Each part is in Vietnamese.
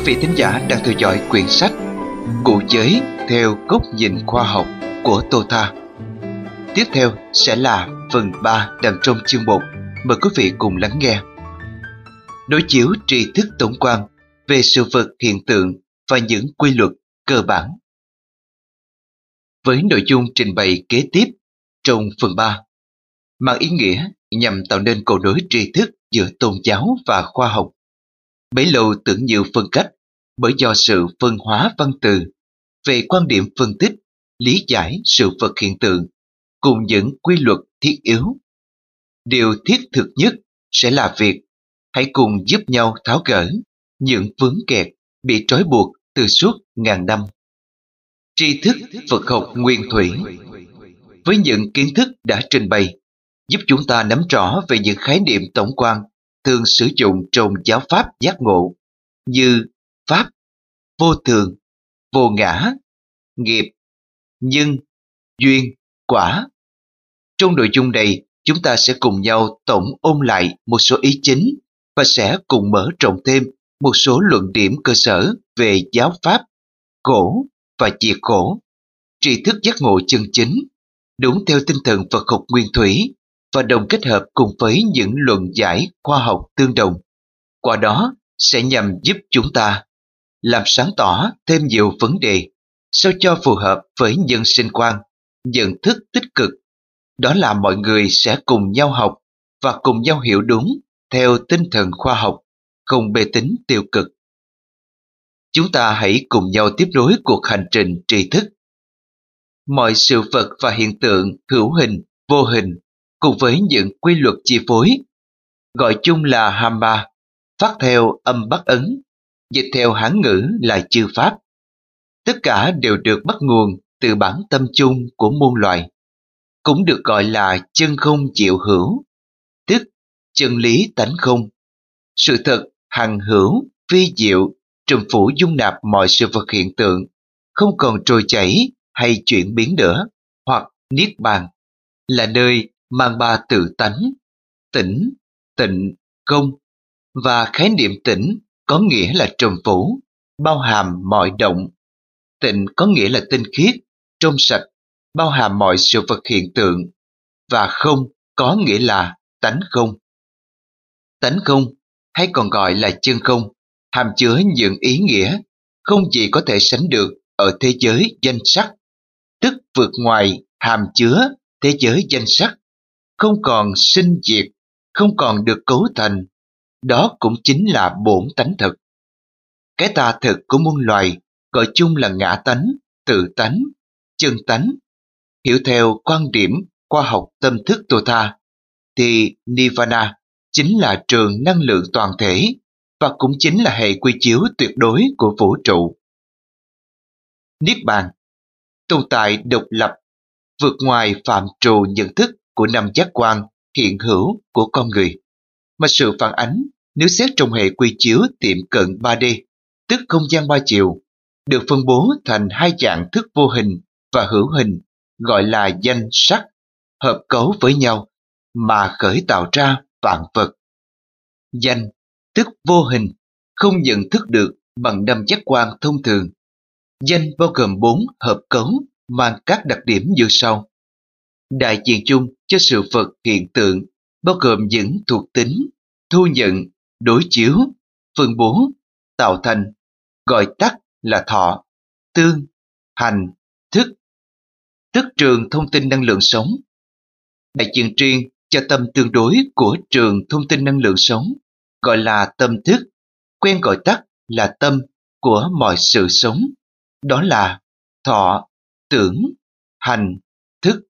quý vị thính giả đang theo dõi quyển sách Cụ giới theo góc nhìn khoa học của Tô Tha. Tiếp theo sẽ là phần 3 nằm trong chương 1. Mời quý vị cùng lắng nghe. Đối chiếu tri thức tổng quan về sự vật hiện tượng và những quy luật cơ bản. Với nội dung trình bày kế tiếp trong phần 3, mang ý nghĩa nhằm tạo nên cầu nối tri thức giữa tôn giáo và khoa học. Bấy lâu tưởng nhiều phân cách bởi do sự phân hóa văn từ về quan điểm phân tích, lý giải sự vật hiện tượng cùng những quy luật thiết yếu. Điều thiết thực nhất sẽ là việc hãy cùng giúp nhau tháo gỡ những vướng kẹt bị trói buộc từ suốt ngàn năm. Tri thức Phật học nguyên thủy với những kiến thức đã trình bày giúp chúng ta nắm rõ về những khái niệm tổng quan thường sử dụng trong giáo pháp giác ngộ như pháp, vô thường, vô ngã, nghiệp, nhân, duyên, quả. Trong nội dung này, chúng ta sẽ cùng nhau tổng ôn lại một số ý chính và sẽ cùng mở rộng thêm một số luận điểm cơ sở về giáo pháp, khổ và diệt khổ, tri thức giác ngộ chân chính, đúng theo tinh thần Phật học nguyên thủy và đồng kết hợp cùng với những luận giải khoa học tương đồng. Qua đó sẽ nhằm giúp chúng ta làm sáng tỏ thêm nhiều vấn đề sao cho phù hợp với nhân sinh quan, nhận thức tích cực. Đó là mọi người sẽ cùng nhau học và cùng nhau hiểu đúng theo tinh thần khoa học, không bê tính tiêu cực. Chúng ta hãy cùng nhau tiếp nối cuộc hành trình tri thức. Mọi sự vật và hiện tượng hữu hình, vô hình cùng với những quy luật chi phối, gọi chung là Hamba, phát theo âm Bắc Ấn, dịch theo Hán ngữ là chư Pháp. Tất cả đều được bắt nguồn từ bản tâm chung của muôn loài, cũng được gọi là chân không chịu hữu, tức chân lý tánh không. Sự thật hằng hữu, phi diệu, trùm phủ dung nạp mọi sự vật hiện tượng, không còn trôi chảy hay chuyển biến nữa, hoặc niết bàn, là nơi mang ba tự tánh, tỉnh, tịnh, công và khái niệm tỉnh có nghĩa là trùm phủ, bao hàm mọi động. Tịnh có nghĩa là tinh khiết, trong sạch, bao hàm mọi sự vật hiện tượng và không có nghĩa là tánh không. Tánh không hay còn gọi là chân không hàm chứa những ý nghĩa không gì có thể sánh được ở thế giới danh sắc, tức vượt ngoài hàm chứa thế giới danh sắc không còn sinh diệt, không còn được cấu thành, đó cũng chính là bổn tánh thực. Cái ta thực của muôn loài gọi chung là ngã tánh, tự tánh, chân tánh. Hiểu theo quan điểm khoa học tâm thức tô tha, thì Nirvana chính là trường năng lượng toàn thể và cũng chính là hệ quy chiếu tuyệt đối của vũ trụ. Niết bàn tồn tại độc lập, vượt ngoài phạm trù nhận thức của năm giác quan hiện hữu của con người. Mà sự phản ánh nếu xét trong hệ quy chiếu tiệm cận 3D, tức không gian ba chiều, được phân bố thành hai dạng thức vô hình và hữu hình gọi là danh sắc, hợp cấu với nhau mà khởi tạo ra vạn vật. Danh, tức vô hình, không nhận thức được bằng năm giác quan thông thường. Danh bao gồm bốn hợp cấu mang các đặc điểm như sau đại diện chung cho sự vật hiện tượng bao gồm những thuộc tính, thu nhận, đối chiếu, phân bố, tạo thành, gọi tắt là thọ, tương, hành, thức, tức trường thông tin năng lượng sống. Đại diện riêng cho tâm tương đối của trường thông tin năng lượng sống, gọi là tâm thức, quen gọi tắt là tâm của mọi sự sống, đó là thọ, tưởng, hành, thức.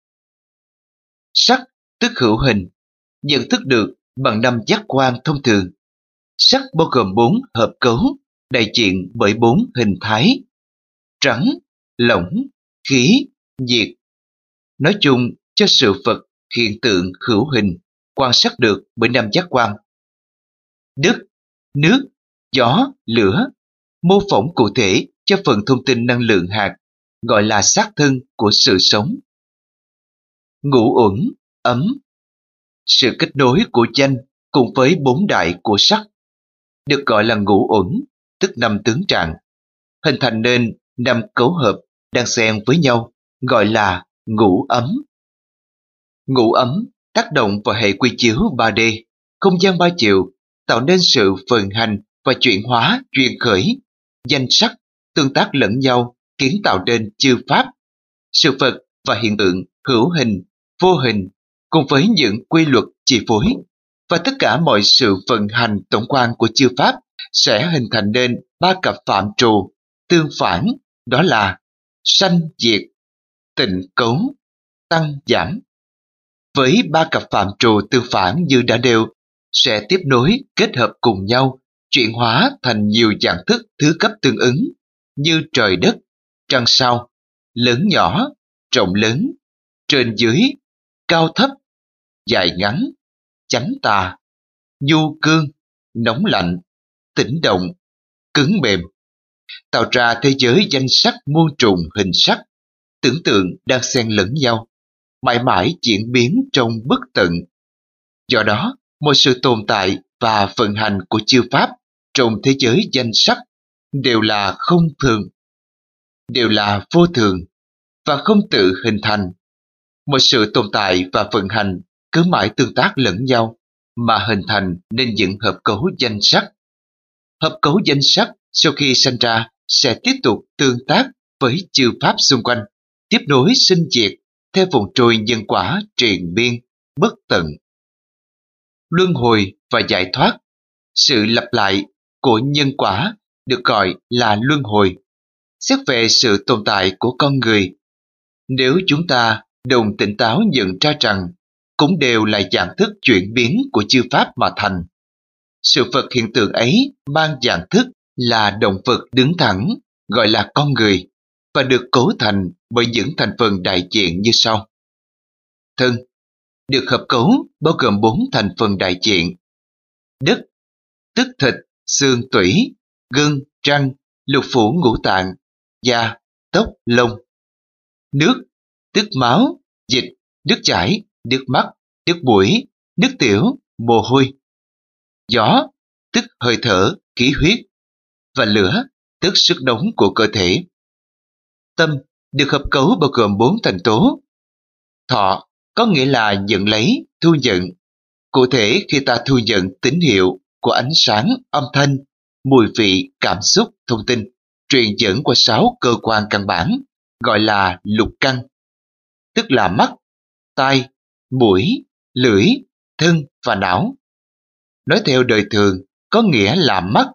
Sắc tức hữu hình, nhận thức được bằng năm giác quan thông thường. Sắc bao gồm bốn hợp cấu, đại diện bởi bốn hình thái. Trắng, lỏng, khí, nhiệt. Nói chung cho sự vật hiện tượng hữu hình quan sát được bởi năm giác quan. Đất, nước, gió, lửa mô phỏng cụ thể cho phần thông tin năng lượng hạt gọi là xác thân của sự sống ngũ uẩn, ấm. Sự kết nối của danh cùng với bốn đại của sắc được gọi là ngũ uẩn tức năm tướng trạng, hình thành nên năm cấu hợp đang xen với nhau, gọi là ngũ ấm. Ngũ ấm tác động vào hệ quy chiếu 3D, không gian ba chiều, tạo nên sự vận hành và chuyển hóa, truyền khởi, danh sắc, tương tác lẫn nhau, kiến tạo nên chư pháp, sự vật và hiện tượng hữu hình, vô hình, cùng với những quy luật chi phối. Và tất cả mọi sự vận hành tổng quan của chư pháp sẽ hình thành nên ba cặp phạm trù. Tương phản đó là sanh diệt tịnh cấu tăng giảm. Với ba cặp phạm trù tương phản như đã đều sẽ tiếp nối kết hợp cùng nhau chuyển hóa thành nhiều dạng thức thứ cấp tương ứng như trời đất trăng sao lớn nhỏ rộng lớn trên dưới cao thấp, dài ngắn, chánh tà nhu cương, nóng lạnh, tĩnh động, cứng mềm. Tạo ra thế giới danh sắc, muôn trùng, hình sắc, tưởng tượng đang xen lẫn nhau, mãi mãi diễn biến trong bất tận. Do đó, mọi sự tồn tại và vận hành của chư pháp trong thế giới danh sắc đều là không thường, đều là vô thường và không tự hình thành một sự tồn tại và vận hành cứ mãi tương tác lẫn nhau mà hình thành nên những hợp cấu danh sắc. Hợp cấu danh sắc sau khi sinh ra sẽ tiếp tục tương tác với chư pháp xung quanh, tiếp nối sinh diệt theo vòng trôi nhân quả triền biên, bất tận. Luân hồi và giải thoát, sự lặp lại của nhân quả được gọi là luân hồi. Xét về sự tồn tại của con người, nếu chúng ta đồng tỉnh táo nhận ra rằng cũng đều là dạng thức chuyển biến của chư pháp mà thành. Sự vật hiện tượng ấy mang dạng thức là động vật đứng thẳng, gọi là con người, và được cấu thành bởi những thành phần đại diện như sau. Thân được hợp cấu bao gồm bốn thành phần đại diện. Đất, tức thịt, xương tủy, gân, răng, lục phủ ngũ tạng, da, tóc, lông. Nước, tức máu, dịch, nước chảy, nước mắt, nước mũi, nước tiểu, mồ hôi. Gió, tức hơi thở, khí huyết. Và lửa, tức sức nóng của cơ thể. Tâm được hợp cấu bao gồm bốn thành tố. Thọ có nghĩa là nhận lấy, thu nhận. Cụ thể khi ta thu nhận tín hiệu của ánh sáng, âm thanh, mùi vị, cảm xúc, thông tin, truyền dẫn qua sáu cơ quan căn bản, gọi là lục căn, tức là mắt, tai, mũi, lưỡi, thân và não. Nói theo đời thường, có nghĩa là mắt,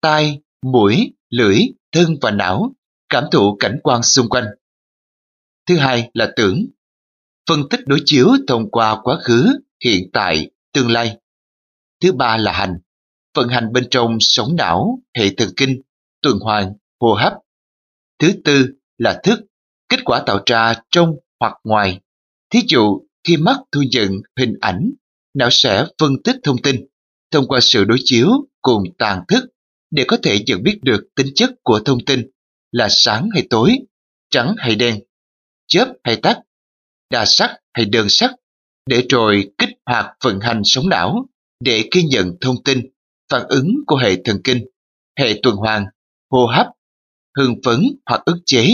tai, mũi, lưỡi, thân và não cảm thụ cảnh quan xung quanh. Thứ hai là tưởng, phân tích đối chiếu thông qua quá khứ, hiện tại, tương lai. Thứ ba là hành, vận hành bên trong sống não, hệ thần kinh, tuần hoàn, hô hấp. Thứ tư là thức, kết quả tạo ra trong hoặc ngoài. Thí dụ, khi mắt thu nhận hình ảnh, não sẽ phân tích thông tin thông qua sự đối chiếu cùng tàn thức để có thể nhận biết được tính chất của thông tin là sáng hay tối, trắng hay đen, chớp hay tắt, đa sắc hay đơn sắc, để rồi kích hoạt vận hành sống não để ghi nhận thông tin, phản ứng của hệ thần kinh, hệ tuần hoàn, hô hấp, hưng phấn hoặc ức chế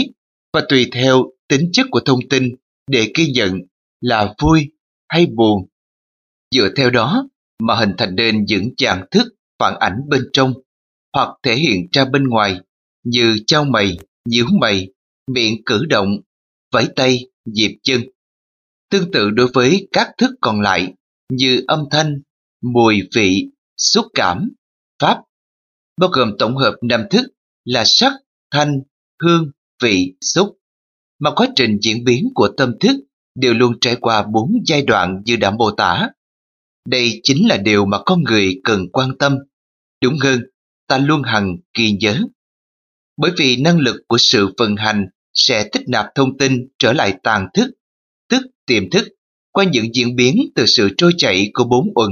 và tùy theo tính chất của thông tin để ghi nhận là vui hay buồn. Dựa theo đó mà hình thành nên những dạng thức phản ảnh bên trong hoặc thể hiện ra bên ngoài như trao mày, nhíu mày, miệng cử động, vẫy tay, dịp chân. Tương tự đối với các thức còn lại như âm thanh, mùi vị, xúc cảm, pháp, bao gồm tổng hợp năm thức là sắc, thanh, hương, vị, xúc. Mà quá trình diễn biến của tâm thức đều luôn trải qua bốn giai đoạn như đã mô tả. Đây chính là điều mà con người cần quan tâm. Đúng hơn, ta luôn hằng ghi nhớ. Bởi vì năng lực của sự vận hành sẽ tích nạp thông tin trở lại tàn thức, tức tiềm thức, qua những diễn biến từ sự trôi chảy của bốn uẩn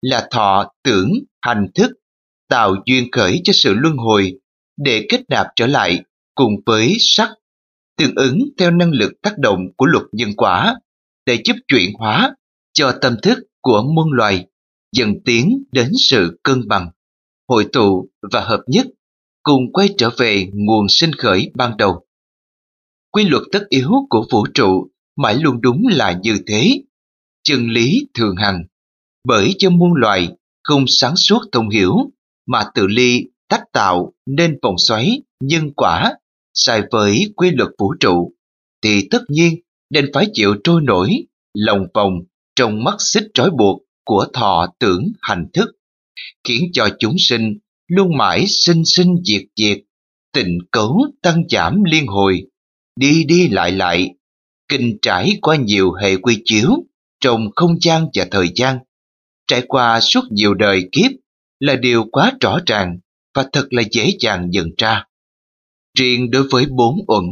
là thọ, tưởng, hành thức, tạo duyên khởi cho sự luân hồi để kết nạp trở lại cùng với sắc, tương ứng theo năng lực tác động của luật nhân quả để giúp chuyển hóa cho tâm thức của muôn loài dần tiến đến sự cân bằng, hội tụ và hợp nhất cùng quay trở về nguồn sinh khởi ban đầu. Quy luật tất yếu của vũ trụ mãi luôn đúng là như thế. Chân lý thường hằng, bởi cho muôn loài không sáng suốt thông hiểu mà tự ly tách tạo nên vòng xoáy nhân quả sai với quy luật vũ trụ, thì tất nhiên nên phải chịu trôi nổi lòng vòng trong mắt xích trói buộc của thọ tưởng hành thức, khiến cho chúng sinh luôn mãi sinh sinh diệt diệt, tình cấu tăng giảm liên hồi, đi đi lại lại, kinh trải qua nhiều hệ quy chiếu trong không gian và thời gian trải qua suốt nhiều đời kiếp là điều quá rõ ràng và thật là dễ dàng nhận ra. Riêng đối với bốn uẩn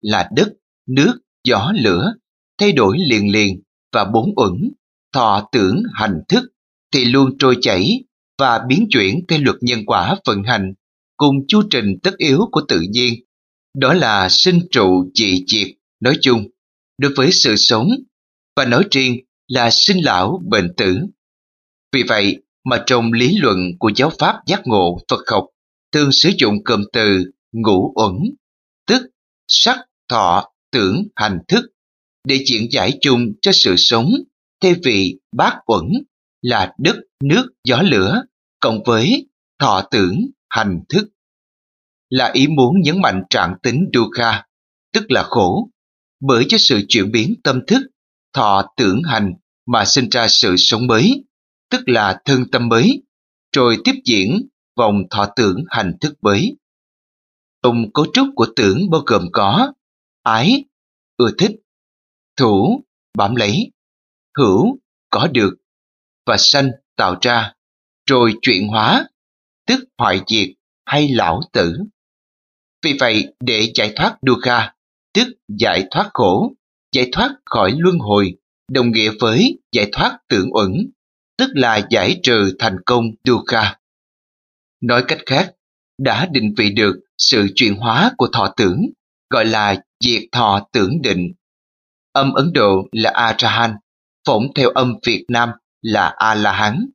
là đất, nước, gió, lửa, thay đổi liền liền và bốn uẩn, thọ tưởng hành thức thì luôn trôi chảy và biến chuyển theo luật nhân quả vận hành cùng chu trình tất yếu của tự nhiên. Đó là sinh trụ dị diệt nói chung đối với sự sống và nói riêng là sinh lão bệnh tử. Vì vậy mà trong lý luận của giáo pháp giác ngộ Phật học thường sử dụng cụm từ ngũ uẩn, tức sắc, thọ, tưởng, hành thức để diễn giải chung cho sự sống thay vì bát uẩn là đất, nước, gió lửa cộng với thọ tưởng, hành thức. Là ý muốn nhấn mạnh trạng tính dukkha, tức là khổ, bởi cho sự chuyển biến tâm thức, thọ tưởng hành mà sinh ra sự sống mới, tức là thân tâm mới, rồi tiếp diễn vòng thọ tưởng hành thức mới. Trong cấu trúc của tưởng bao gồm có ái, ưa thích, thủ, bám lấy, hữu, có được, và sanh tạo ra, rồi chuyển hóa, tức hoại diệt hay lão tử. Vì vậy, để giải thoát dukkha, tức giải thoát khổ, giải thoát khỏi luân hồi, đồng nghĩa với giải thoát tưởng uẩn, tức là giải trừ thành công dukkha. Nói cách khác, đã định vị được sự chuyển hóa của thọ tưởng, gọi là diệt thọ tưởng định. Âm Ấn Độ là 아라한 phỏng theo âm Việt Nam là A-la-hán.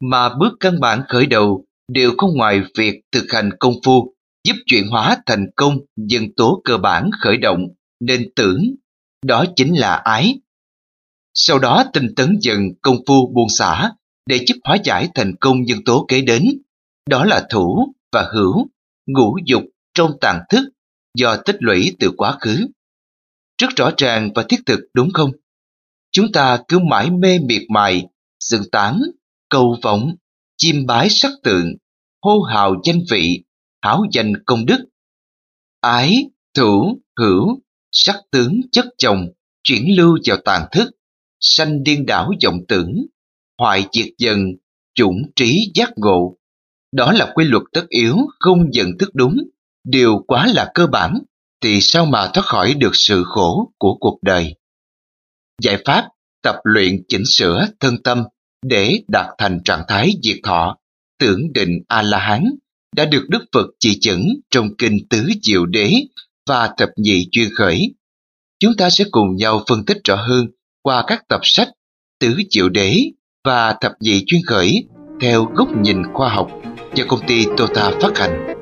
Mà bước căn bản khởi đầu đều không ngoài việc thực hành công phu giúp chuyển hóa thành công dân tố cơ bản khởi động nên tưởng, đó chính là ái. Sau đó tinh tấn dần công phu buông xả để giúp hóa giải thành công nhân tố kế đến đó là thủ và hữu, ngũ dục trong tàn thức do tích lũy từ quá khứ. Rất rõ ràng và thiết thực đúng không? Chúng ta cứ mãi mê miệt mài, dựng tán, cầu vọng, chiêm bái sắc tượng, hô hào danh vị, hảo danh công đức. Ái, thủ, hữu, sắc tướng chất chồng, chuyển lưu vào tàn thức, sanh điên đảo vọng tưởng, hoại diệt dần, chủng trí giác ngộ, đó là quy luật tất yếu, không dần thức đúng, điều quá là cơ bản, thì sao mà thoát khỏi được sự khổ của cuộc đời. Giải pháp tập luyện chỉnh sửa thân tâm để đạt thành trạng thái diệt thọ, tưởng định A-la-hán đã được Đức Phật chỉ dẫn trong Kinh Tứ Diệu Đế và Thập Nhị Chuyên Khởi. Chúng ta sẽ cùng nhau phân tích rõ hơn qua các tập sách Tứ Diệu Đế và Thập Nhị Chuyên Khởi theo góc nhìn khoa học do công ty Tota phát hành.